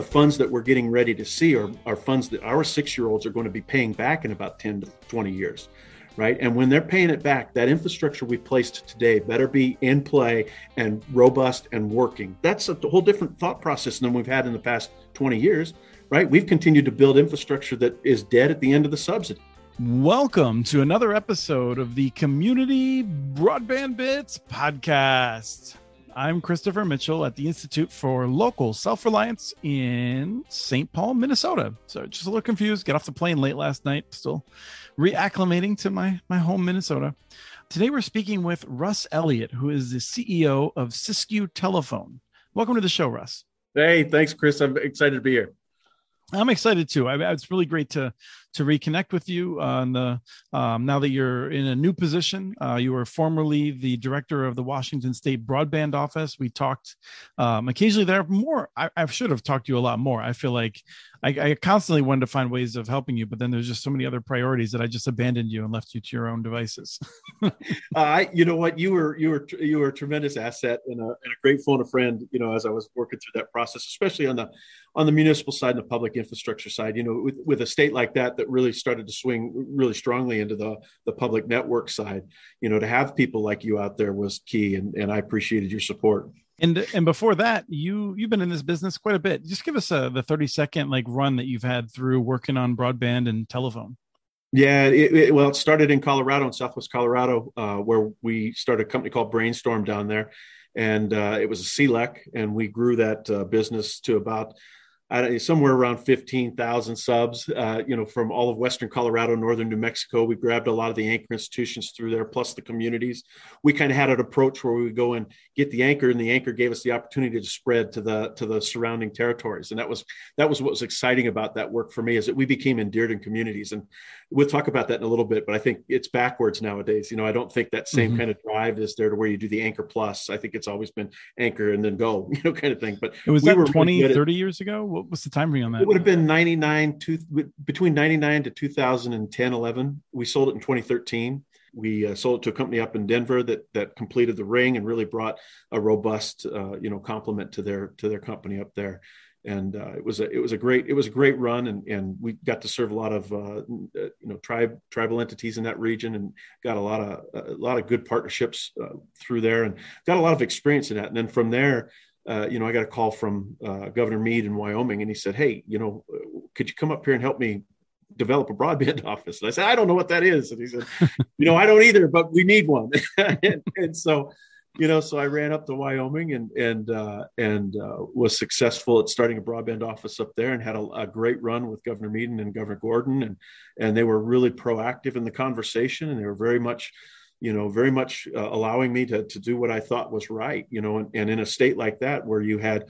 the funds that we're getting ready to see are, are funds that our six year olds are going to be paying back in about 10 to 20 years right? And when they're paying it back, that infrastructure we placed today better be in play and robust and working. That's a whole different thought process than we've had in the past 20 years, right? We've continued to build infrastructure that is dead at the end of the subsidy. Welcome to another episode of the Community Broadband Bits podcast. I'm Christopher Mitchell at the Institute for Local Self Reliance in St. Paul, Minnesota. So just a little confused. Get off the plane late last night. Still reacclimating to my my home Minnesota. Today we're speaking with Russ Elliot, who is the CEO of Siskiyou Telephone. Welcome to the show, Russ. Hey, thanks, Chris. I'm excited to be here. I'm excited too. I, it's really great to to reconnect with you on the um, now that you're in a new position. Uh, you were formerly the director of the Washington State Broadband Office. We talked um, occasionally there more. I, I, should have talked to you a lot more. I feel like I, I, constantly wanted to find ways of helping you, but then there's just so many other priorities that I just abandoned you and left you to your own devices. uh, I, you know what, you were you were you were a tremendous asset and a, and a great phone a friend. You know, as I was working through that process, especially on the on the municipal side and the public infrastructure side. You know, with, with a state like that that really started to swing really strongly into the the public network side. You know, to have people like you out there was key, and and I appreciated your support. And and before that, you you've been in this business quite a bit. Just give us a the thirty second like run that you've had through working on broadband and telephone. Yeah, it, it, well, it started in Colorado, in Southwest Colorado, uh, where we started a company called Brainstorm down there, and uh, it was a CLEC, and we grew that uh, business to about somewhere around 15,000 subs, uh, you know, from all of Western Colorado, Northern New Mexico. We grabbed a lot of the anchor institutions through there, plus the communities. We kind of had an approach where we would go and get the anchor, and the anchor gave us the opportunity to spread to the to the surrounding territories. And that was that was what was exciting about that work for me is that we became endeared in communities. And we'll talk about that in a little bit, but I think it's backwards nowadays. You know, I don't think that same mm-hmm. kind of drive is there to where you do the anchor plus. I think it's always been anchor and then go, you know, kind of thing. But it was we that 20, really 30 years ago. What was the time frame on that? It would have been 99 to between 99 to 2010, 11. We sold it in 2013. We uh, sold it to a company up in Denver that that completed the ring and really brought a robust, uh, you know, complement to their to their company up there and uh, it was a it was a great it was a great run and and we got to serve a lot of uh, you know tribe tribal entities in that region and got a lot of a lot of good partnerships uh, through there and got a lot of experience in that and then from there uh, you know I got a call from uh, Governor Mead in Wyoming and he said hey you know could you come up here and help me develop a broadband office? And I said I don't know what that is. And he said you know I don't either but we need one. And, and so you know, so I ran up to Wyoming and and uh, and uh, was successful at starting a broadband office up there, and had a, a, great run with Governor Mead and Governor Gordon, and and they were really proactive in the conversation, and they were very much, you know, very much uh, allowing me to to do what I thought was right, you know, and, and in a state like that where you had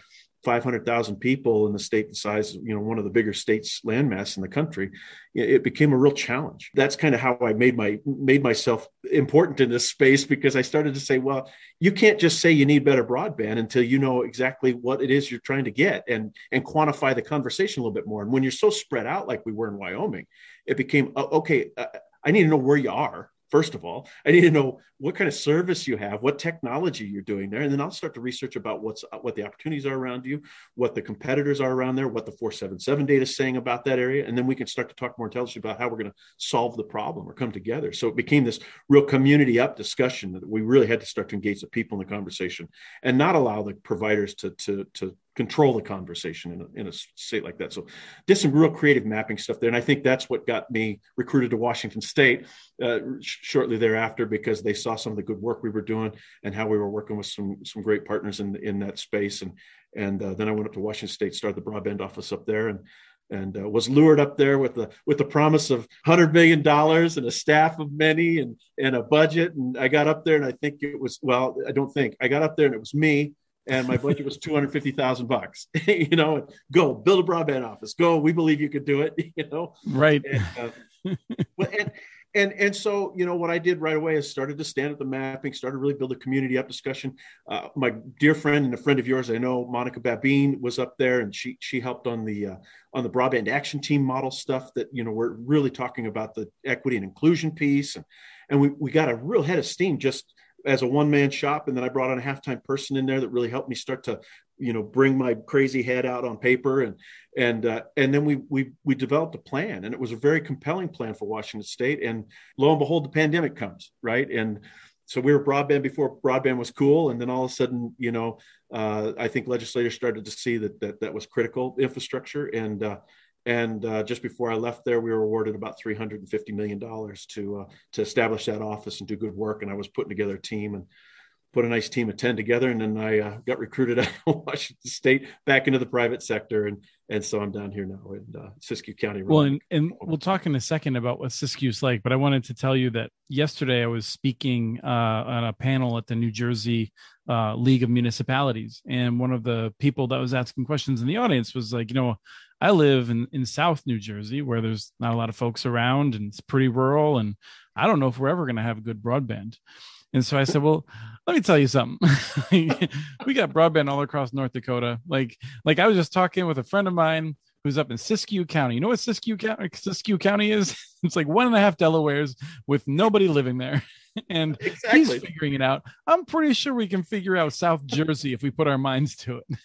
500,000 people in the state the size, you know, one of the bigger states landmass in the country, it became a real challenge. That's kind of how I made my made myself important in this space because I started to say, well, you can't just say you need better broadband until you know exactly what it is you're trying to get and and quantify the conversation a little bit more. And when you're so spread out like we were in Wyoming, it became okay, uh, I need to know where you are first of all i need to know what kind of service you have what technology you're doing there and then i'll start to research about what's what the opportunities are around you what the competitors are around there what the 477 data is saying about that area and then we can start to talk more intelligently about how we're going to solve the problem or come together. So it became this real community up discussion that we really had to start to engage the people in the conversation and not allow the providers to to to control the conversation in a, in a state like that. So did some real creative mapping stuff there. And I think that's what got me recruited to Washington State uh, shortly thereafter, because they saw some of the good work we were doing and how we were working with some, some great partners in, in that space. And, and uh, then I went up to Washington State, started the broadband office up there and, and uh, was lured up there with the with the promise of hundred million dollars and a staff of many and and a budget. And I got up there, and I think it was well, I don't think I got up there, and it was me and my budget was 250,000 bucks, you know, go build a broadband office, go, we believe you could do it, you know? Right. And, uh, and, and, and so, you know, what I did right away is started to stand at the mapping, started really build a community up discussion. Uh, my dear friend and a friend of yours, I know Monica Babine was up there and she, she helped on the, uh, on the broadband action team model stuff that, you know, we're really talking about the equity and inclusion piece. And, and we, we got a real head of steam just as a one man shop, and then I brought on a halftime person in there that really helped me start to, you know, bring my crazy head out on paper, and and uh, and then we we we developed a plan, and it was a very compelling plan for Washington State. And lo and behold, the pandemic comes, right? And so we were broadband before broadband was cool, and then all of a sudden, you know, uh, I think legislators started to see that that that was critical infrastructure, and uh, and uh, just before I left there, we were awarded about three hundred and fifty million dollars to uh, to establish that office and do good work. And I was putting together a team and put a nice team of 10 together. And then I uh, got recruited out of Washington State back into the private sector. And, and so I'm down here now in uh, Siskiyou County. Well, and, and we'll talk in a second about what Siskiyou's like, but I wanted to tell you that yesterday I was speaking uh, on a panel at the New Jersey uh, League of Municipalities. And one of the people that was asking questions in the audience was like, you know, I live in, in South New Jersey where there's not a lot of folks around and it's pretty rural. And I don't know if we're ever going to have good broadband. And so I said, well, let me tell you something. we got broadband all across North Dakota. Like, like I was just talking with a friend of mine who's up in Siskiyou County. You know what Siskiyou County, Siskiyou County is? It's like one and a half Delawares with nobody living there. and exactly. he's figuring it out. I'm pretty sure we can figure out South Jersey if we put our minds to it.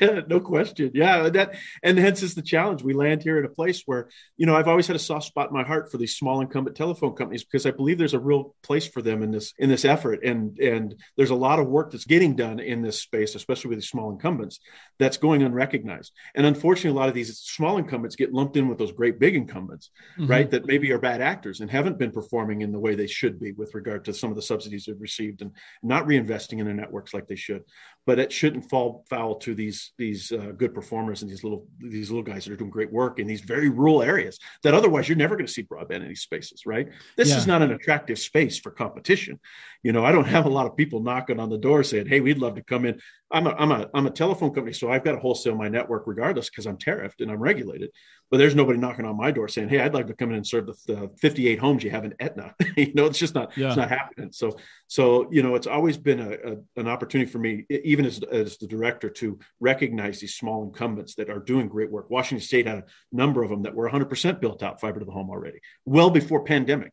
Yeah, no question. Yeah, that and hence is the challenge. We land here at a place where you know I've always had a soft spot in my heart for these small incumbent telephone companies because I believe there's a real place for them in this in this effort, and and there's a lot of work that's getting done in this space, especially with these small incumbents, that's going unrecognized. And unfortunately, a lot of these small incumbents get lumped in with those great big incumbents, mm-hmm. right? That maybe are bad actors and haven't been performing in the way they should be with regard regard to some of the subsidies they've received and not reinvesting in their networks like they should. But it shouldn't fall foul to these these uh, good performers and these little these little guys that are doing great work in these very rural areas that otherwise you're never going to see broadband in these spaces, right? This yeah. is not an attractive space for competition. You know, I don't have a lot of people knocking on the door saying, "Hey, we'd love to come in." I'm a I'm a I'm a telephone company, so I've got to wholesale my network regardless because I'm tariffed and I'm regulated. But there's nobody knocking on my door saying, "Hey, I'd like to come in and serve the, the 58 homes you have in Etna." you know, it's just not yeah. it's not happening. So so you know, it's always been a, a, an opportunity for me, even as as the director, to recognize these small incumbents that are doing great work. Washington State had a number of them that were 100% built out fiber to the home already, well before pandemic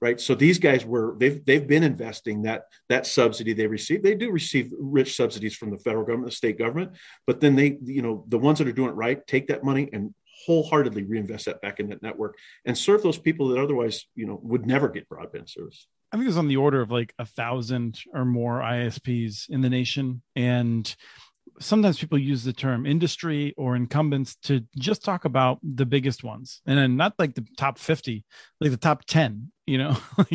right so these guys were they've they've been investing that that subsidy they receive they do receive rich subsidies from the federal government the state government but then they you know the ones that are doing it right take that money and wholeheartedly reinvest that back in that network and serve those people that otherwise you know would never get broadband service. I think it's on the order of like a thousand or more isps in the nation. And sometimes people use the term industry or incumbents to just talk about the biggest ones. And then not like the top 50 like the top 10 you know?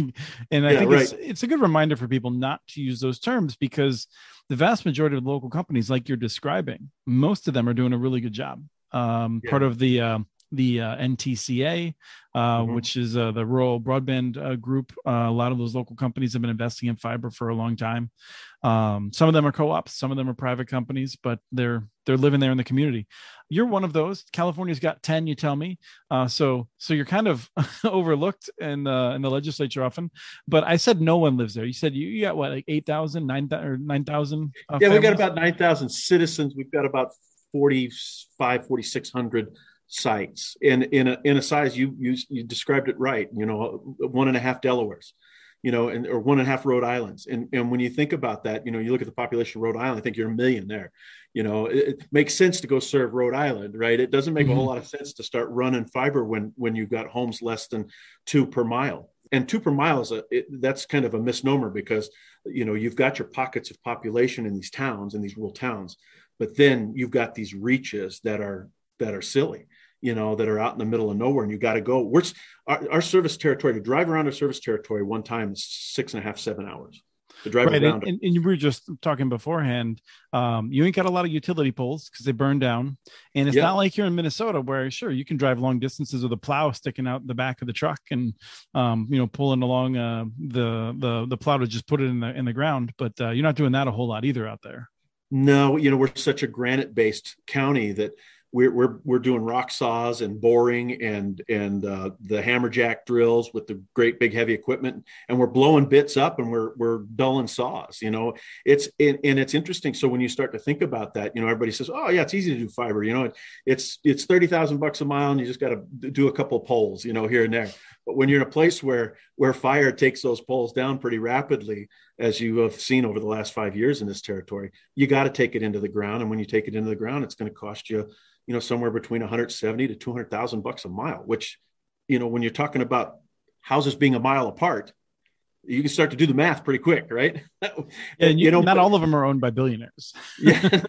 And i yeah, think right. it's, it's a good reminder for people not to use those terms because the vast majority of local companies like you're describing most of them are doing a really good job um, yeah. part of the uh, the uh, NTCA, uh, mm-hmm. which is uh, the rural broadband uh, group. Uh, a lot of those local companies have been investing in fiber for a long time. Um, some of them are co-ops, some of them are private companies, but they're they're living there in the community. You're one of those. California's got ten, you tell me. Uh, so so you're kind of overlooked in in the legislature often. But I said no one lives there. You said you, you got what like 8,000, 9,000 or nine thousand. yeah, families? we've got about nine thousand citizens. We've got about 45, 4,600 sites in in a, in a size you, you you described it right you know one and a half delawares you know and or one and a half rhode islands and and when you think about that you know you look at the population of rhode island i think you're a million there you know it, it makes sense to go serve rhode island right it doesn't make mm-hmm. a whole mm-hmm. lot of sense to start running fiber when when you've got homes less than two per mile and two per mile is a it, that's kind of a misnomer because you know you've got your pockets of population in these towns in these rural towns but then you've got these reaches that are that are silly you know that are out in the middle of nowhere and you got to go. We're our, our, service territory to drive around our service territory one time is six and a half seven hours to drive right. around and, and, you were just talking beforehand um, you ain't got a lot of utility poles because they burn down. And it's not like you're in minnesota where sure you can drive long distances with a plow sticking out the back of the truck and um, you know pulling along uh, the the the plow to just put it in the in the ground but uh, you're not doing that a whole lot either out there no, you know, we're such a granite based county that we're, we're, we're doing rock saws and boring and, and uh, the hammerjack drills with the great big heavy equipment. And we're blowing bits up and we're, we're dulling saws, you know, it's, and, and it's interesting. So when you start to think about that, you know, everybody says, oh yeah, it's easy to do fiber, you know, it's, it's 30,000 bucks a mile and you just got to do a couple poles, you know, here and there But when you're in a place where where fire takes those poles down pretty rapidly, as you have seen over the last five years in this territory, you got to take it into the ground. And when you take it into the ground, it's going to cost you, you know, somewhere between 170 to 200,000 bucks a mile. Which, you know, when you're talking about houses being a mile apart, you can start to do the math pretty quick, right? and you, you know, not all of them are owned by billionaires. yeah,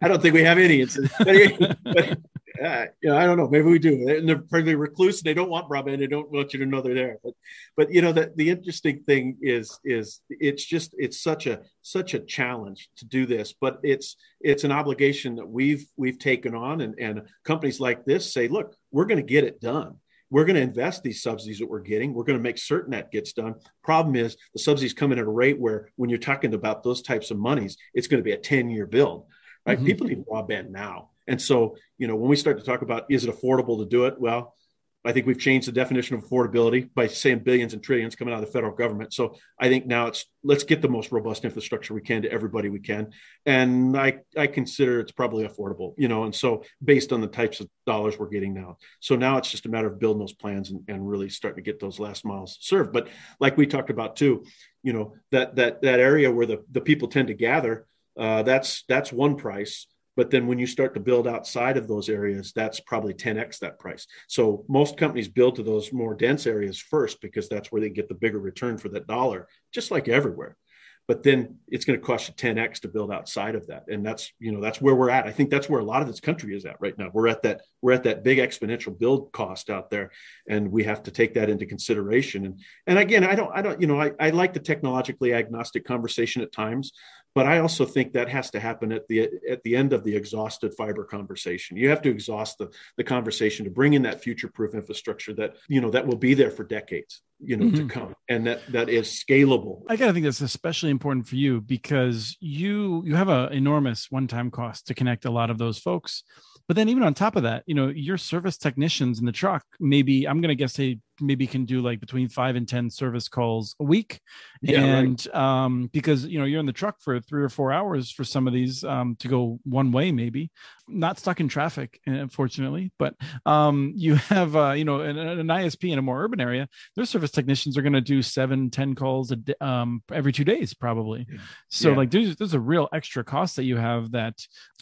I don't think we have any. But, uh, you know, I don't know. Maybe we do. And they're pretty recluse. They don't want broadband. They don't want you to know they're there. But, but you know, the, the interesting thing is, is it's just it's such a such a challenge to do this. But it's it's an obligation that we've we've taken on, and and companies like this say, look, we're going to get it done we're going to invest these subsidies that we're getting. We're going to make certain that gets done. Problem is, the subsidies come in at a rate where, when you're talking about those types of monies, it's going to be a 10 year build, right? Mm-hmm. People need broadband now. And so, you know, when we start to talk about is it affordable to do it? Well, I think we've changed the definition of affordability by saying billions and trillions coming out of the federal government. So I think now it's let's get the most robust infrastructure we can to everybody we can. And I, I consider it's probably affordable, you know, and so based on the types of dollars we're getting now. So now it's just a matter of building those plans and, and really starting to get those last miles served. But like we talked about too, you know, that that that area where the, the people tend to gather, uh, that's that's one price but then when you start to build outside of those areas, that's probably 10x that price. So most companies build to those more dense areas first because that's where they get the bigger return for that dollar, just like everywhere. But then it's going to cost you 10x to build outside of that. And that's, you know, that's where we're at. I think that's where a lot of this country is at right now. We're at that, we're at that big exponential build cost out there. And we have to take that into consideration. And and again, I don't, I don't, you know, I, I like the technologically agnostic conversation at times but I also think that has to happen at the at the end of the exhausted fiber conversation. You have to exhaust the, the conversation to bring in that future proof infrastructure that you know that will be there for decades, you know, mm-hmm. to come, and that that is scalable. I gotta think that's especially important for you because you you have an enormous one time cost to connect a lot of those folks. But then even on top of that, you know, your service technicians in the truck, maybe I'm gonna guess they maybe can do like between five and ten service calls a week yeah, and right. um because you know you're in the truck for three or four hours for some of these um to go one way maybe not stuck in traffic unfortunately but um you have uh you know an, an isp in a more urban area their service technicians are going to do seven ten calls a day, um every two days probably yeah. so yeah. like there's there's a real extra cost that you have that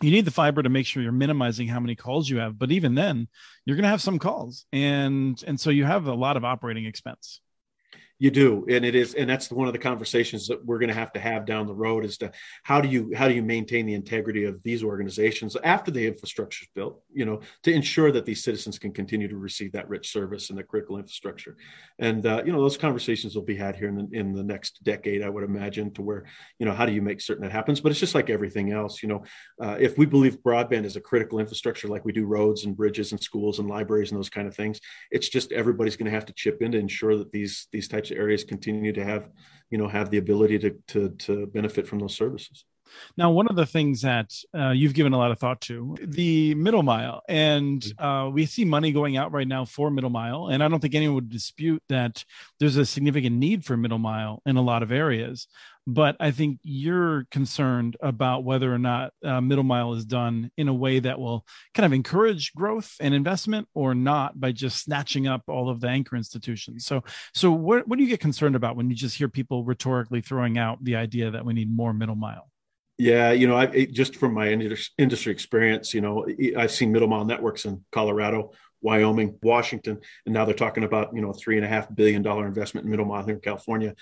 you need the fiber to make sure you're minimizing how many calls you have but even then you're going to have some calls and and so you have a lot of operating expense you do and it is and that's one of the conversations that we're going to have to have down the road is to how do you how do you maintain the integrity of these organizations after the infrastructure is built you know to ensure that these citizens can continue to receive that rich service and the critical infrastructure? And uh, you know those conversations will be had here in the, in the next decade i would imagine to where you know how do you make certain that happens? But it's just like everything else you know uh, if we believe broadband is a critical infrastructure like we do roads and bridges and schools and libraries and those kind of things it's just everybody's going to have to chip in to ensure that these these types areas continue to have you know have the ability to to, to benefit from those services now, one of the things that uh, you've given a lot of thought to the middle mile, and mm-hmm. uh, we see money going out right now for middle mile, and I don't think anyone would dispute that there's a significant need for middle mile in a lot of areas but I think you're concerned about whether or not uh, middle mile is done in a way that will kind of encourage growth and investment, or not by just snatching up all of the anchor institutions. So, so what what do you get concerned about when you just hear people rhetorically throwing out the idea that we need more middle mile? Yeah, you know, I just from my industry experience, you know, I've seen middle mile networks in Colorado, Wyoming, Washington, and now they're talking about you know a three and a half billion dollar investment in middle mile here in California,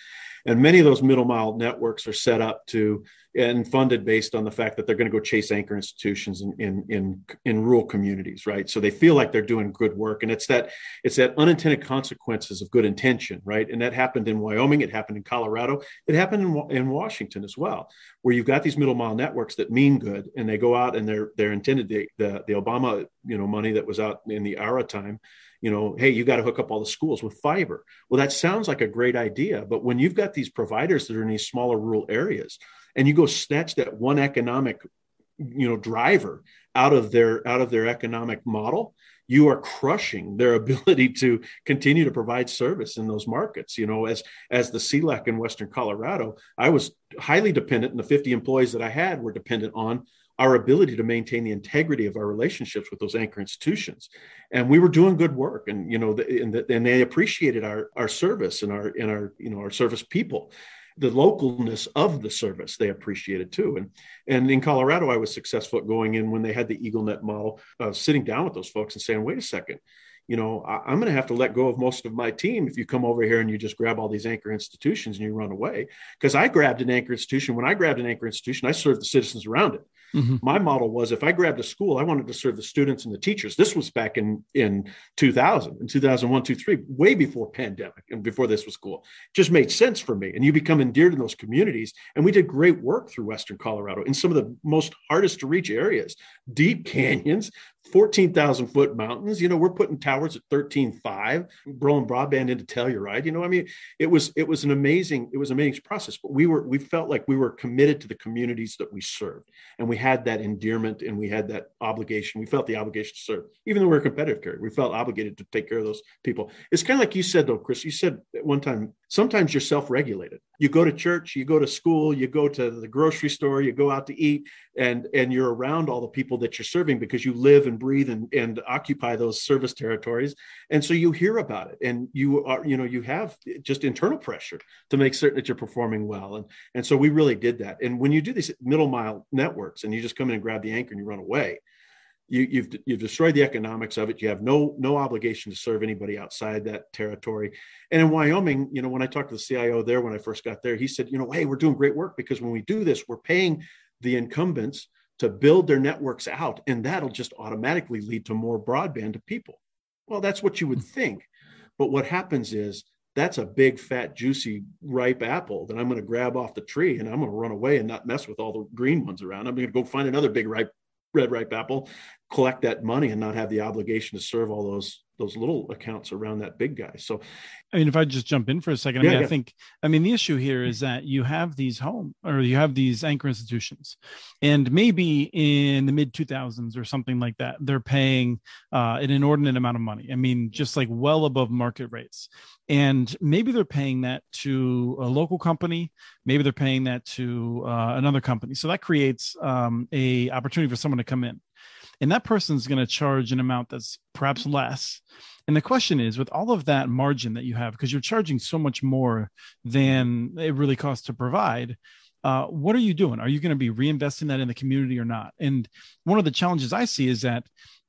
and many of those middle mile networks are set up to and funded based on the fact that they're going to go chase anchor institutions in, in in in rural communities, right? So they feel like they're doing good work, and it's that it's that unintended consequences of good intention, right? And that happened in Wyoming, it happened in Colorado, it happened in, in Washington as well, where you've got these middle mile networks that mean good, and they go out and they're they're intended the the, Obama you know money that was out in the ARRA time you know, hey, you got to hook up all the schools with fiber. Well, that sounds like a great idea, but when you've got these providers that are in these smaller rural areas, and you go snatch that one economic, you know, driver out of their out of their economic model, you are crushing their ability to continue to provide service in those markets. You know, as as the CLEC in Western Colorado, I was highly dependent, and the 50 employees that I had were dependent on our ability to maintain the integrity of our relationships with those anchor institutions. And we were doing good work, and you know, and, and they appreciated our our service and our and our you know our service people the localness of the service they appreciated too. And and in Colorado, I was successful at going in when they had the EagleNet model, uh, sitting down with those folks and saying, "Wait a second, you know, I, am going to have to let go of most of my team if you come over here and you just grab all these anchor institutions and you run away. Because I grabbed an anchor institution. When I grabbed an anchor institution, I served the citizens around it. Mm-hmm. My model was if I grabbed a school, I wanted to serve the students and the teachers. This was back in in 2000, in 2001, 2003, way before pandemic and before this was cool. It just made sense for me. And you become endeared in those communities. And we did great work through Western Colorado in some of the most hardest to reach areas, deep canyons, 14,000 foot mountains. You know, we're putting towers at 13.5, rolling broadband into Telluride. You know, I mean, it was it was an amazing it was an amazing process. But we were we felt like we were committed to the communities that we served, and we had that endearment and we had that obligation. We felt the obligation to serve, even though we are a competitive carrier. We felt obligated to take care of those people. It's kind of like you said, though, Chris. You said at one time sometimes you're self-regulated you go to church you go to school you go to the grocery store you go out to eat and and you're around all the people that you're serving because you live and breathe and, and occupy those service territories and so you hear about it and you are you know you have just internal pressure to make certain that you're performing well and and so we really did that and when you do these middle mile networks and you just come in and grab the anchor and you run away you, you've, you've destroyed the economics of it. You have no no obligation to serve anybody outside that territory. And in Wyoming, you know, when I talked to the CIO there when I first got there, he said, you know, hey, we're doing great work because when we do this, we're paying the incumbents to build their networks out, and that'll just automatically lead to more broadband to people. Well, that's what you would hmm. think, but what happens is that's a big, fat, juicy, ripe apple that I'm going to grab off the tree and I'm going to run away and not mess with all the green ones around. I'm going to go find another big, ripe red ripe apple collect that money and not have the obligation to serve all those those little accounts around that big guy. So, I mean, if I just jump in for a second, I yeah, mean, yeah. I think, I mean, the issue here is that you have these home or you have these anchor institutions, and maybe in the mid 2000s or something like that, they're paying uh, an inordinate amount of money. I mean, just like well above market rates. And maybe they're paying that to a local company, maybe they're paying that to uh, another company. So that creates um, a opportunity for someone to come in and that person's going to charge an amount that's perhaps less. And the question is with all of that margin that you have because you're charging so much more than it really costs to provide uh, what are you doing? Are you going to be reinvesting that in the community or not? And one of the challenges i see is that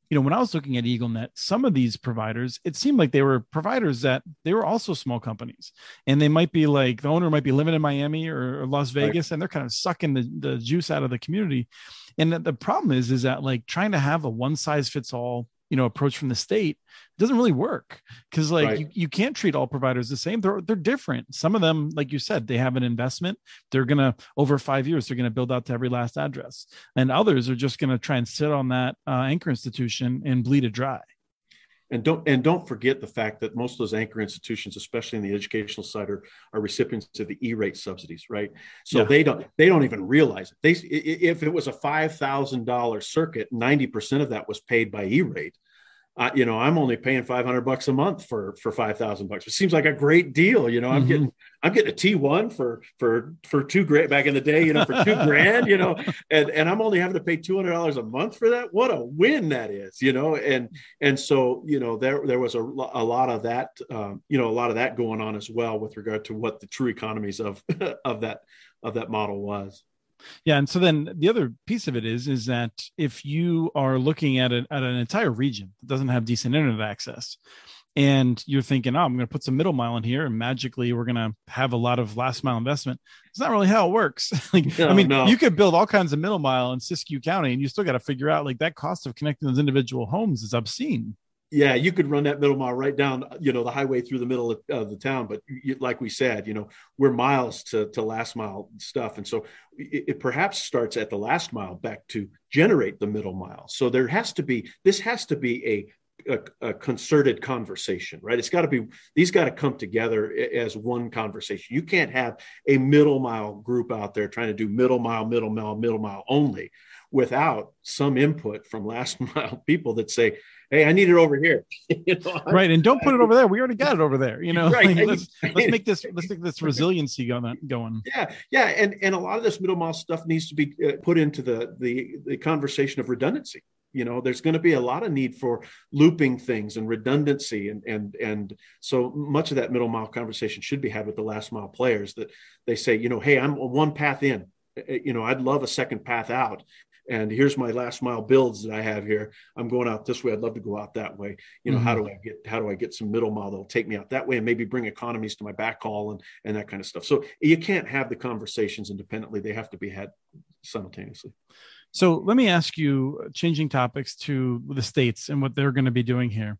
you know, when I was looking at EagleNet, some of these providers, it seemed like they were providers that they were also small companies. And they might be like the owner might be living in Miami or, Las Vegas right. and they're kind of sucking the, the juice out of the community. And the problem is, is that like trying to have a one size fits all you know approach from the state doesn't really work. Because like right. you, you can't treat all providers the same. They're they're different. Some of them like you said they have an investment. They're gonna over five years they're gonna build out to every last address. And others are just gonna try and sit on that uh, anchor institution and bleed it dry and don't and don't forget the fact that most of those anchor institutions especially in the educational side are, are recipients of the e-rate subsidies right? So yeah. they don't they don't even realize it. They if it was a $5000 circuit 90% of that was paid by e-rate uh, you know, I'm only paying 500 bucks a month for for 5,000 bucks. It seems like a great deal. You know, I'm mm-hmm. getting I'm getting a T1 for for for two grand back in the day. You know, for two grand. You know, and and I'm only having to pay 200 dollars a month for that. What a win that is. You know, and and so you know there there was a, a lot of that. Um, you know, a lot of that going on as well with regard to what the true economies of of that of that model was. Yeah, and so then the other piece of it is is that if you are looking at it at an entire region that doesn't have decent internet access, and you're thinking, oh, I'm going to put some middle mile in here, and magically we're going to have a lot of last mile investment. It's not really how it works. like, no, I mean, no. you could build all kinds of middle mile in Siskiyou County, and you still got to figure out like that cost of connecting those individual homes is obscene yeah, you could run that middle mile right down, you know, the highway through the middle of, of the town. But you, like we said, you know, we're miles to, to last mile stuff. And so it, it, perhaps starts at the last mile back to generate the middle mile. So there has to be, this has to be a a, a, concerted conversation, right? It's got to be these got to come together as one conversation. You can't have a middle mile group out there trying to do middle mile, middle mile, middle mile only without some input from last mile people that say, "Hey, I need it over here." you know, right, and don't put it over there. We already got it over there. You know, right. Like, let's let's make this let's make this resiliency going. Yeah, yeah, and and a lot of this middle mile stuff needs to be uh, put into the the the conversation of redundancy you know there's going to be a lot of need for looping things and redundancy and and and so much of that middle mile conversation should be had with the last mile players that they say you know hey i'm one path in eh, eh, you know i'd love a second path out and here's my last mile builds that i have here. I'm going out this way. I'd love to go out that way. You know mm-hmm. how do i get how do i get some middle mile that'll take me out that way and maybe bring economies to my backhaul and and that kind of stuff. So you can't have the conversations independently. They have to be had simultaneously so let me ask you, uh, changing topics to the states and what they're going to be doing here.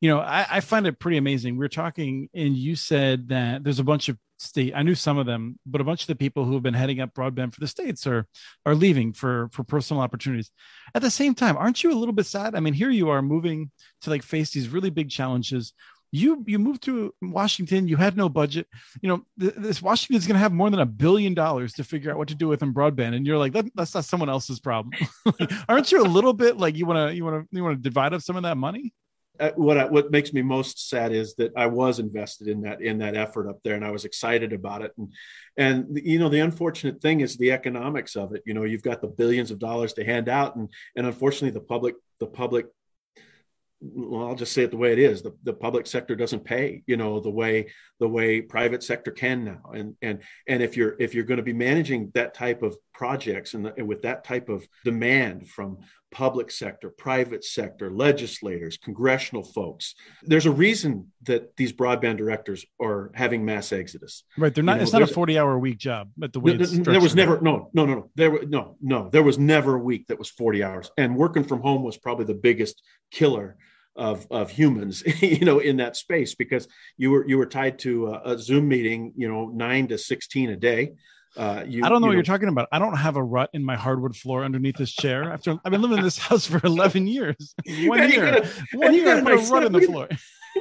You know, I, I find it pretty amazing. We are talking, and you said that there's a bunch of state. I knew some of them, but a bunch of the people who have been heading up broadband for the states are are leaving for for personal opportunities. At the same time, aren't you a little bit sad? I mean, here you are moving to like face these really big challenges you you moved to Washington. You had no budget. You know, th- this Washington is going to have more than a billion dollars to figure out what to do with in broadband, and you're like, that, that's not someone else's problem. Aren't you a little bit like you want to you want to you want to divide up some of that money? Uh, what I, what makes me most sad is that I was invested in that in that effort up there, and I was excited about it. And and you know, the unfortunate thing is the economics of it. You know, you've got the billions of dollars to hand out, and and unfortunately, the public the public well, I'll just say it the way it is. The, the public sector doesn't pay, you know, the way the way private sector can now. And and and if you're if you're going to be managing that type of projects and, the, and with that type of demand from public sector, private sector, legislators, congressional folks, there's a reason that these broadband directors are having mass exodus. Right. They're not. You know, it's not a 40 hour a week job. But the way there was never no no no no there no no there was never a week that was 40 hours. And working from home was probably the biggest killer of of humans you know in that space because you were you were tied to a, a zoom meeting you know 9 to 16 a day uh, you, I don't know you what know, you're talking about. I don't have a rut in my hardwood floor underneath this chair. After I've been living in this house for 11 years, one year, a, one year, I have a rut in the floor.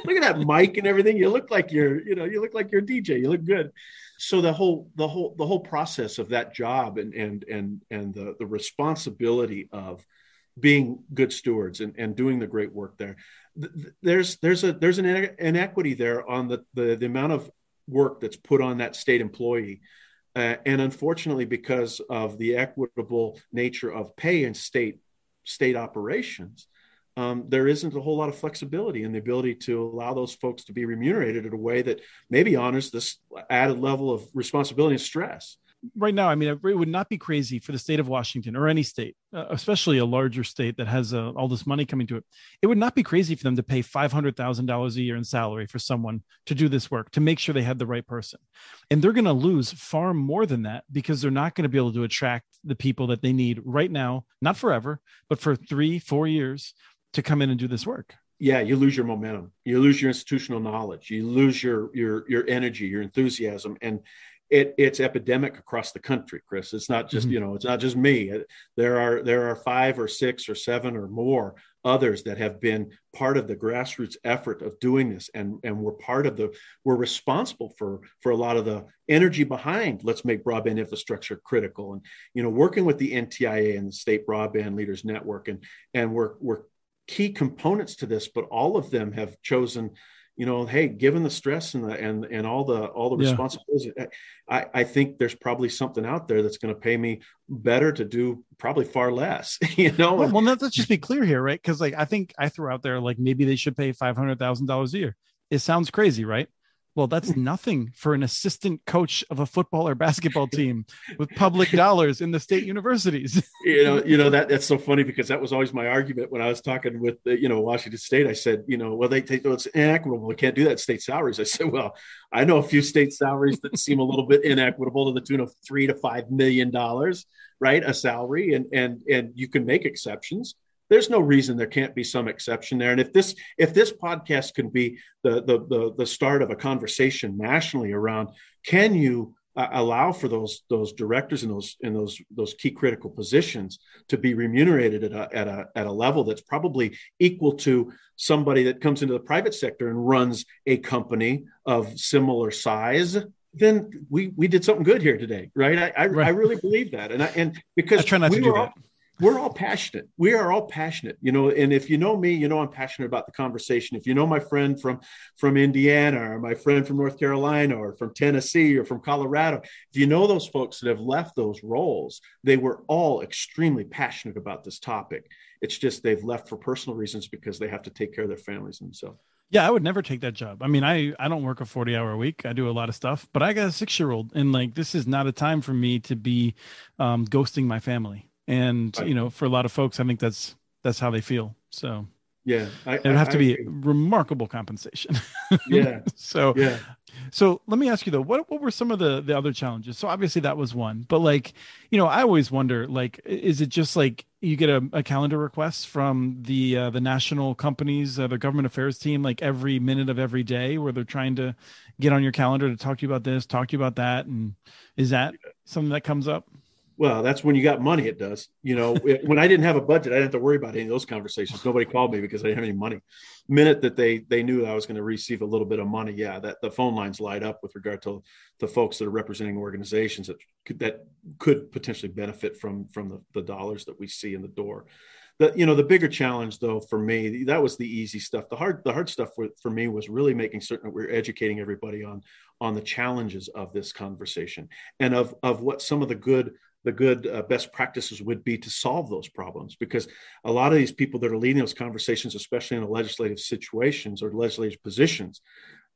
look at that mic and everything. You look like you're, you know, you look like you're a DJ. You look good. So the whole, the whole, the whole process of that job and and and and the the responsibility of being good stewards and, and doing the great work there. There's there's a there's an inequity there on the, the the amount of work that's put on that state employee. Uh, and unfortunately, because of the equitable nature of pay in state state operations, um, there isn't a whole lot of flexibility in the ability to allow those folks to be remunerated in a way that maybe honors this added level of responsibility and stress right now, I mean, it would not be crazy for the state of Washington or any state, uh, especially a larger state that has uh, all this money coming to it. It would not be crazy for them to pay five hundred thousand dollars a year in salary for someone to do this work to make sure they have the right person, and they're going to lose far more than that because they're not going to be able to attract the people that they need right now, not forever, but for three, four years to come in and do this work. Yeah you lose your momentum. You lose your institutional knowledge. You lose your your your energy your enthusiasm. And it, it's epidemic across the country, Chris. It's not just mm-hmm. you know it's not just me. There are there are five or six or seven or more others that have been part of the grassroots effort of doing this, and and we're part of the we're responsible for for a lot of the energy behind. Let's make broadband infrastructure critical, and you know working with the NTIA and the State Broadband Leaders Network, and and we're we're key components to this, but all of them have chosen you know, hey, given the stress and the and and all the all the responsibilities. I, I think there's probably something out there that's going to pay me better to do probably far less. You know, well, well let's just be clear here, right? Because like I think I threw out there like maybe they should pay five hundred thousand dollars a year. It sounds crazy, right? Well, that's nothing for an assistant coach of a football or basketball team with public dollars in the state universities. you know, you know that that's so funny because that was always my argument when I was talking with uh, you know Washington State. I said, you know, well they take it's inequitable. We can't do that state salaries. I said, well, I know a few state salaries that seem a little bit inequitable to the tune of three to five million dollars, right? A salary, and and and you can make exceptions there's no reason there can't be some exception there. And if this if this podcast can be the the the, the start of a conversation nationally around can you uh, allow for those those directors in those in those those key critical positions to be remunerated at a, at a at a level that's probably equal to somebody that comes into the private sector and runs a company of similar size then we we did something good here today right i i, right. I really believe that and i and because I try not we to do that we're all passionate. We are all passionate, you know. And if you know me, you know I'm passionate about the conversation. If you know my friend from from Indiana, or my friend from North Carolina, or from Tennessee, or from Colorado, if you know those folks that have left those roles, they were all extremely passionate about this topic. It's just they've left for personal reasons because they have to take care of their families and themselves. Yeah, I would never take that job. I mean, I I don't work a 40 hour week. I do a lot of stuff, but I got a 6-year-old and like this is not a time for me to be um, ghosting my family and you know for a lot of folks i think that's that's how they feel. So yeah I, it would have I, to be remarkable compensation. Yeah. So yeah. so let me ask you though what, what were some of the the other challenges? So obviously that was one but like you know i always wonder like is it just like you get a, a calendar request from the uh, the national companies uh, the government affairs team like every minute of every day where they're trying to get on your calendar to talk to you about this talk to you about that? And is that something that comes up well, that's when you got money. It does. You know, when I didn't have a budget, I didn't have to worry about any of those conversations. Nobody called me because I didn't have any money. Minute that they they knew I was going to receive a little bit of money, yeah, that the phone lines light up with regard to the folks that are representing organizations that could, that could potentially benefit from from the, the dollars that we see in the door. The you know the bigger challenge though for me that was the easy stuff. The hard the hard stuff for, for me was really making certain that we're educating everybody on on the challenges of this conversation and of of what some of the good the good uh, best practices would be to solve those problems because a lot of these people that are leading those conversations especially in the legislative situations or legislative positions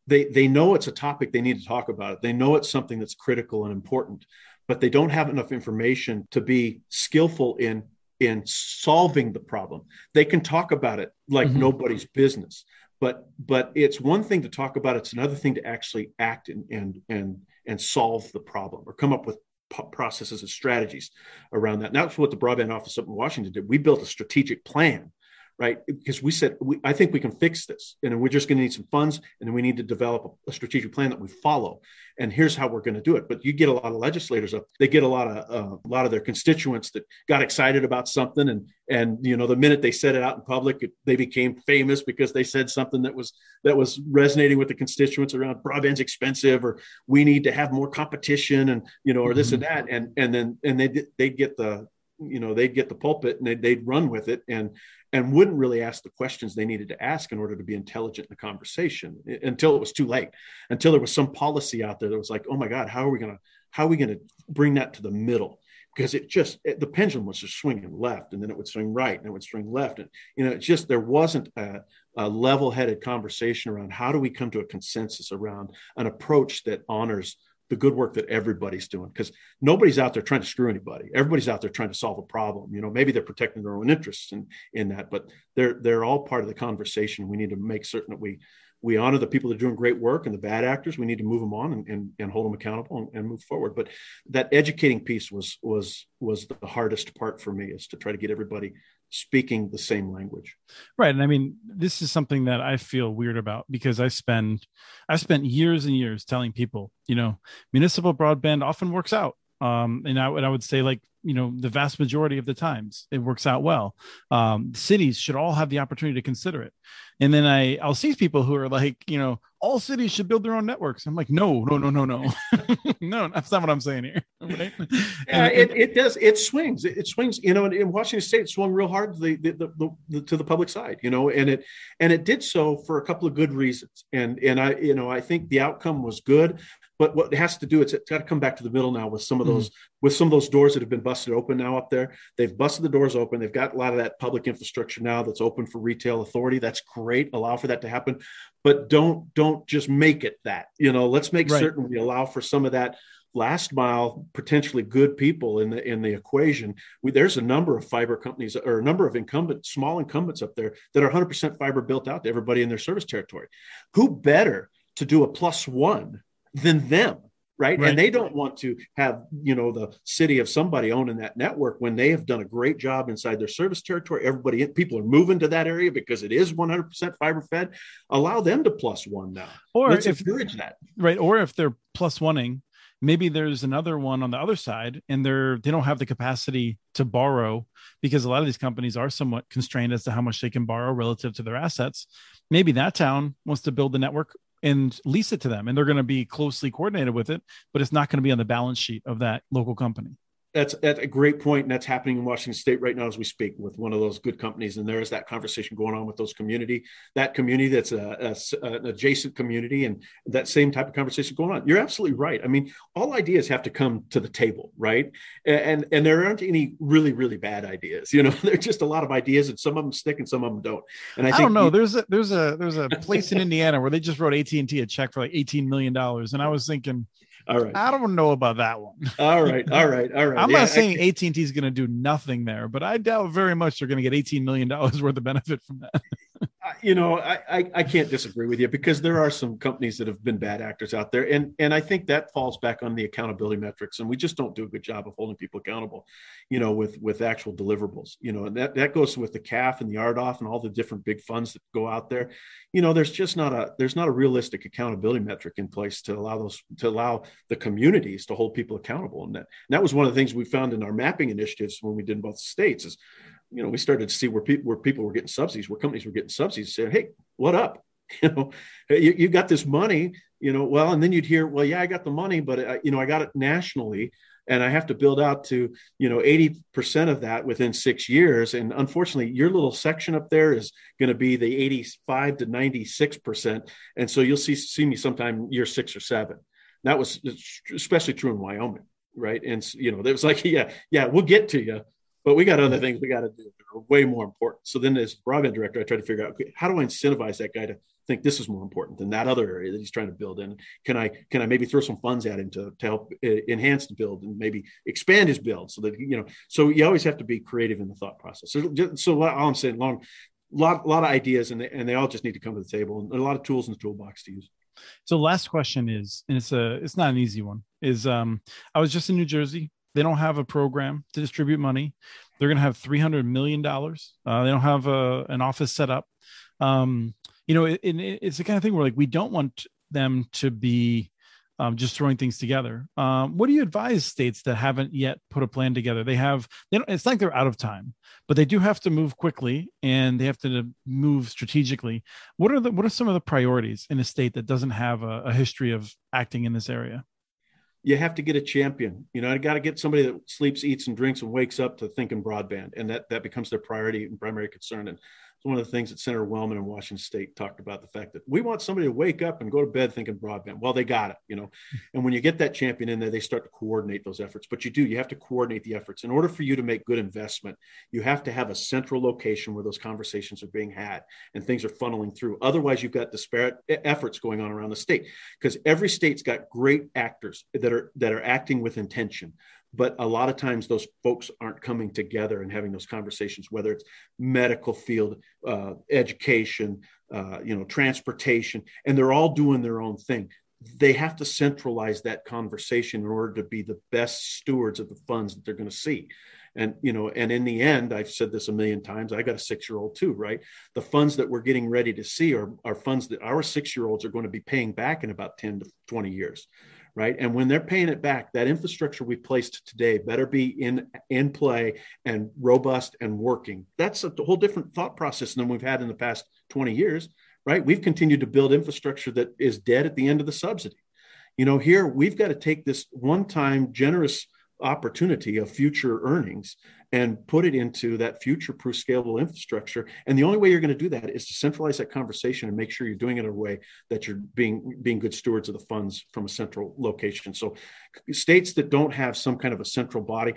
they they know it's a topic they need to talk about it. They know it's something that's critical and important but they don't have enough information to be skillful in in solving the problem. They can talk about it like mm-hmm. nobody's business but but it's one thing to talk about it's another thing to actually act and and and and solve the problem or come up with processes and strategies around that. And that's what the broadband office up in Washington did. We built a strategic plan right? Because we said, we, I think we can fix this. And we're just going to need some funds. And then we need to develop a, a, strategic plan that we follow. And here's how we're going to do it. But you get a lot of legislators up, they get a lot of, uh, a lot of their constituents that got excited about something. And, and, you know, the minute they said it out in public, it, they became famous because they said something that was, that was resonating with the constituents around broadband's expensive, or we need to have more competition and, you know, or this mm-hmm. and that. And, and then, and they, they get the, you know they'd get the pulpit and they'd, they'd run with it and and wouldn't really ask the questions they needed to ask in order to be intelligent in the conversation until it was too late until there was some policy out there that was like oh my god how are we going to how are we going to bring that to the middle? Because it just it, the pendulum was just swinging left and then it would swing right and it would swing left and you know it just there wasn't a, a level-headed conversation around how do we come to a consensus around an approach that honors the good work that everybody's doing because nobody's out there trying to screw anybody. Everybody's out there trying to solve a problem. You know maybe they're protecting their own interests in in that but they're they're all part of the conversation. We need to make certain that we we honor the people that are doing great work and the bad actors. We need to move them on and, and, and hold them accountable and, and move forward. But that educating piece was was was the hardest part for me is to try to get everybody speaking the same language. Right. And I mean, this is something that I feel weird about because I spend I've spent years and years telling people, you know, municipal broadband often works out. Um, and I, and I would say like you know the vast majority of the times it works out well. Um, cities should all have the opportunity to consider it. And then i i'll see people who are like you know all cities should build their own networks. I'm like no no no no no. No that's not what i'm saying here. Right? yeah, it, it does it swings it, it swings you know in, in, washington state it swung real hard to the, the, the, the, to the public side you know and it and it did so for a couple of good reasons. And and i you know i think the outcome was good but what it has to do, it's, it's got to come back to the middle now with some of those mm-hmm. with some of those doors that have been busted open now up there. They've busted the doors open. They've got a lot of that public infrastructure now that's open for retail authority. That's great. Allow for that to happen, but don't don't just make it that. You know, let's make right. certain we allow for some of that last mile potentially good people in the in the equation we, there's a number of fiber companies or a number of incumbent small incumbents up there that are 100% fiber built out to everybody in their service territory who better to do a plus one than them right? right? And they don't want to have, you know, the city of somebody owning that network when they have done a great job inside their service territory. Everybody, people are moving to that area because it is 100% fiber fed. Allow them to plus one now. Or let's if, encourage that. Right. Or if they're plus oneing maybe there's another one on the other side and they're they don't have the capacity to borrow because a lot of these companies are somewhat constrained as to how much they can borrow relative to their assets maybe that town wants to build the network and lease it to them and they're going to be closely coordinated with it but it's not going to be on the balance sheet of that local company that's that's a great point, and that's happening in Washington State right now as we speak with one of those good companies. And there is that conversation going on with those community, that community that's a, a, an adjacent community, and that same type of conversation going on. You're absolutely right. I mean, all ideas have to come to the table, right? And and there aren't any really really bad ideas. You know, there's just a lot of ideas, and some of them stick and some of them don't. And I, I don't know. You, there's a there's a there's a place in Indiana where they just wrote AT and T a check for like 18 million dollars, and I was thinking all right. I don't know about that one. all right. All right. All right. I'm yeah, not saying AT and T is going to do nothing there, but I doubt very much they're going to get 18 million dollars worth of benefit from that. you know, I, I, I can't disagree with you because there are some companies that have been bad actors out there, and and I think that falls back on the accountability metrics, and we just don't do a good job of holding people accountable, you know, with with actual deliverables, you know, and that that goes with the CAF and the RDOF and all the different big funds that go out there, you know, there's just not a there's not a realistic accountability metric in place to allow those to allow the communities to hold people accountable, and that and that was one of the things we found in our mapping initiatives when we did in both states is you know, we started to see where people where people were getting subsidies, where companies were getting subsidies, saying, "Hey, what up? You know, you, you got this money, you know." Well, and then you'd hear, "Well, yeah, I got the money, but I, you know, I got it nationally, and I have to build out to you know eighty percent of that within six years." And unfortunately, your little section up there is going to be the eighty-five to ninety-six percent, and so you'll see see me sometime year six or seven. That was especially true in Wyoming, right? And you know, it was like, yeah, yeah, we'll get to you but we got other things we got to do that are way more important. So then, as broadband director, I try to figure out okay, how do I incentivize that guy to think this is more important than that other area that he's trying to build in. Can I can I maybe throw some funds at him to, to help uh, enhance the build and maybe expand his build so that you know. So you always have to be creative in the thought process. So, so all I'm saying, long lot lot of ideas and they, and they all just need to come to the table and a lot of tools in the toolbox to use. So last question is, and it's a it's not an easy one. Is um I was just in New Jersey they don't have a program to distribute money. They're going to have three hundred million dollars. Uh, they don't have a, an office set up. Um, you know, it, it, it's the kind of thing where like we don't want them to be um, just throwing things together. Um, what do you advise states that haven't yet put a plan together? They have, they don't, it's like they're out of time, but they do have to move quickly and they have to move strategically. What are the, what are some of the priorities in a state that doesn't have a, a history of acting in this area? You have to get a champion. You know, I got to get somebody that sleeps, eats, and drinks and wakes up to thinking broadband, and that that becomes their priority and primary concern. And it's one of the things that Senator Wellman in Washington State talked about the fact that we want somebody to wake up and go to bed thinking broadband. Well, they got it, you know. And when you get that champion in there, they start to coordinate those efforts. But you do, you have to coordinate the efforts. In order for you to make good investment, you have to have a central location where those conversations are being had and things are funneling through. Otherwise, you've got disparate efforts going on around the state because every state's got great actors that are that are acting with intention but a lot of times those folks aren't coming together and having those conversations whether it's medical field uh, education uh, you know transportation and they're all doing their own thing. They have to centralize that conversation in order to be the best stewards of the funds that they're going to see. And you know and in the end i've said this a million times i got a six year old too right? The funds that we're getting ready to see are, are funds that our six year olds are going to be paying back in about 10 to 20 years right? And when they're paying it back, that infrastructure we placed today better be in in play and robust and working. That's a whole different thought process than we've had in the past 20 years, right? We've continued to build infrastructure that is dead at the end of the subsidy. You know, here we've got to take this one-time generous opportunity of future earnings and put it into that future proof scalable infrastructure. And the only way you're going to do that is to centralize that conversation and make sure you're doing it in a way that you're being being good stewards of the funds from a central location. So states that don't have some kind of a central body,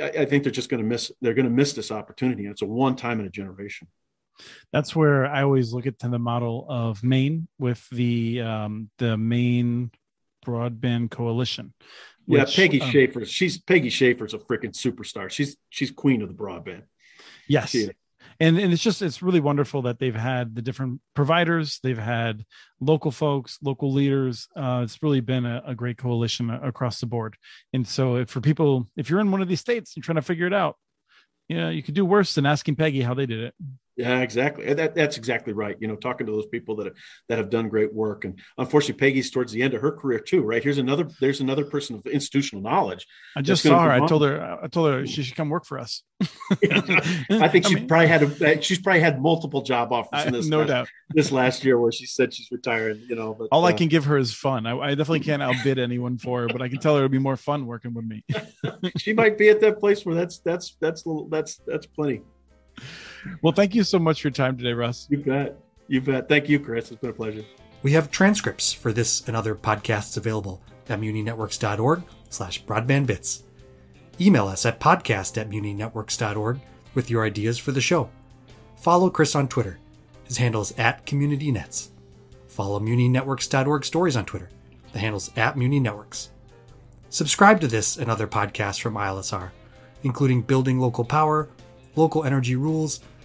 I, think they're just going to miss they're going to miss this opportunity. And it's a one time in a generation that's where I always look at the model of Maine with the um, the Maine Broadband Coalition, which, yeah, Peggy um, Schaffer. She's Peggy Schaffer's a freaking superstar. She's she's queen of the broadband. Yes. And and it's just it's really wonderful that they've had the different providers they've had local folks local leaders uh, it's really been a, a, great coalition across the board and so for people if you're in one of these states and trying to figure it out you know you could do worse than asking peggy how they did it Yeah, exactly. That, that's exactly right. You know, talking to those people that have, that have done great work, and unfortunately, Peggy's towards the end of her career too. Right here's another. There's another person of institutional knowledge. I just saw her. I told her. I told her she should come work for us. I think she I mean, probably had a. She's probably had multiple job offers in this. no last, doubt. This last year, where she said she's retiring. You know, but all uh, I can give her is fun. I, I, definitely can't outbid anyone for her, but I can tell her it'll be more fun working with me. she might be at that place where that's that's that's that's that's plenty. Well, thank you so much for your time today, Russ. You bet. You bet. Thank you, Chris. It's been a pleasure. We have transcripts for this and other podcasts available at muninetworks.org slash broadbandbits. Email us at podcast at muninetworks.org with your ideas for the show. Follow Chris on Twitter. His handle is at CommunityNets. Follow muninetworks.org stories on Twitter. The handle's at muninetworks. Subscribe to this and other podcasts from ILSR, including Building Local Power, Local Energy Rules,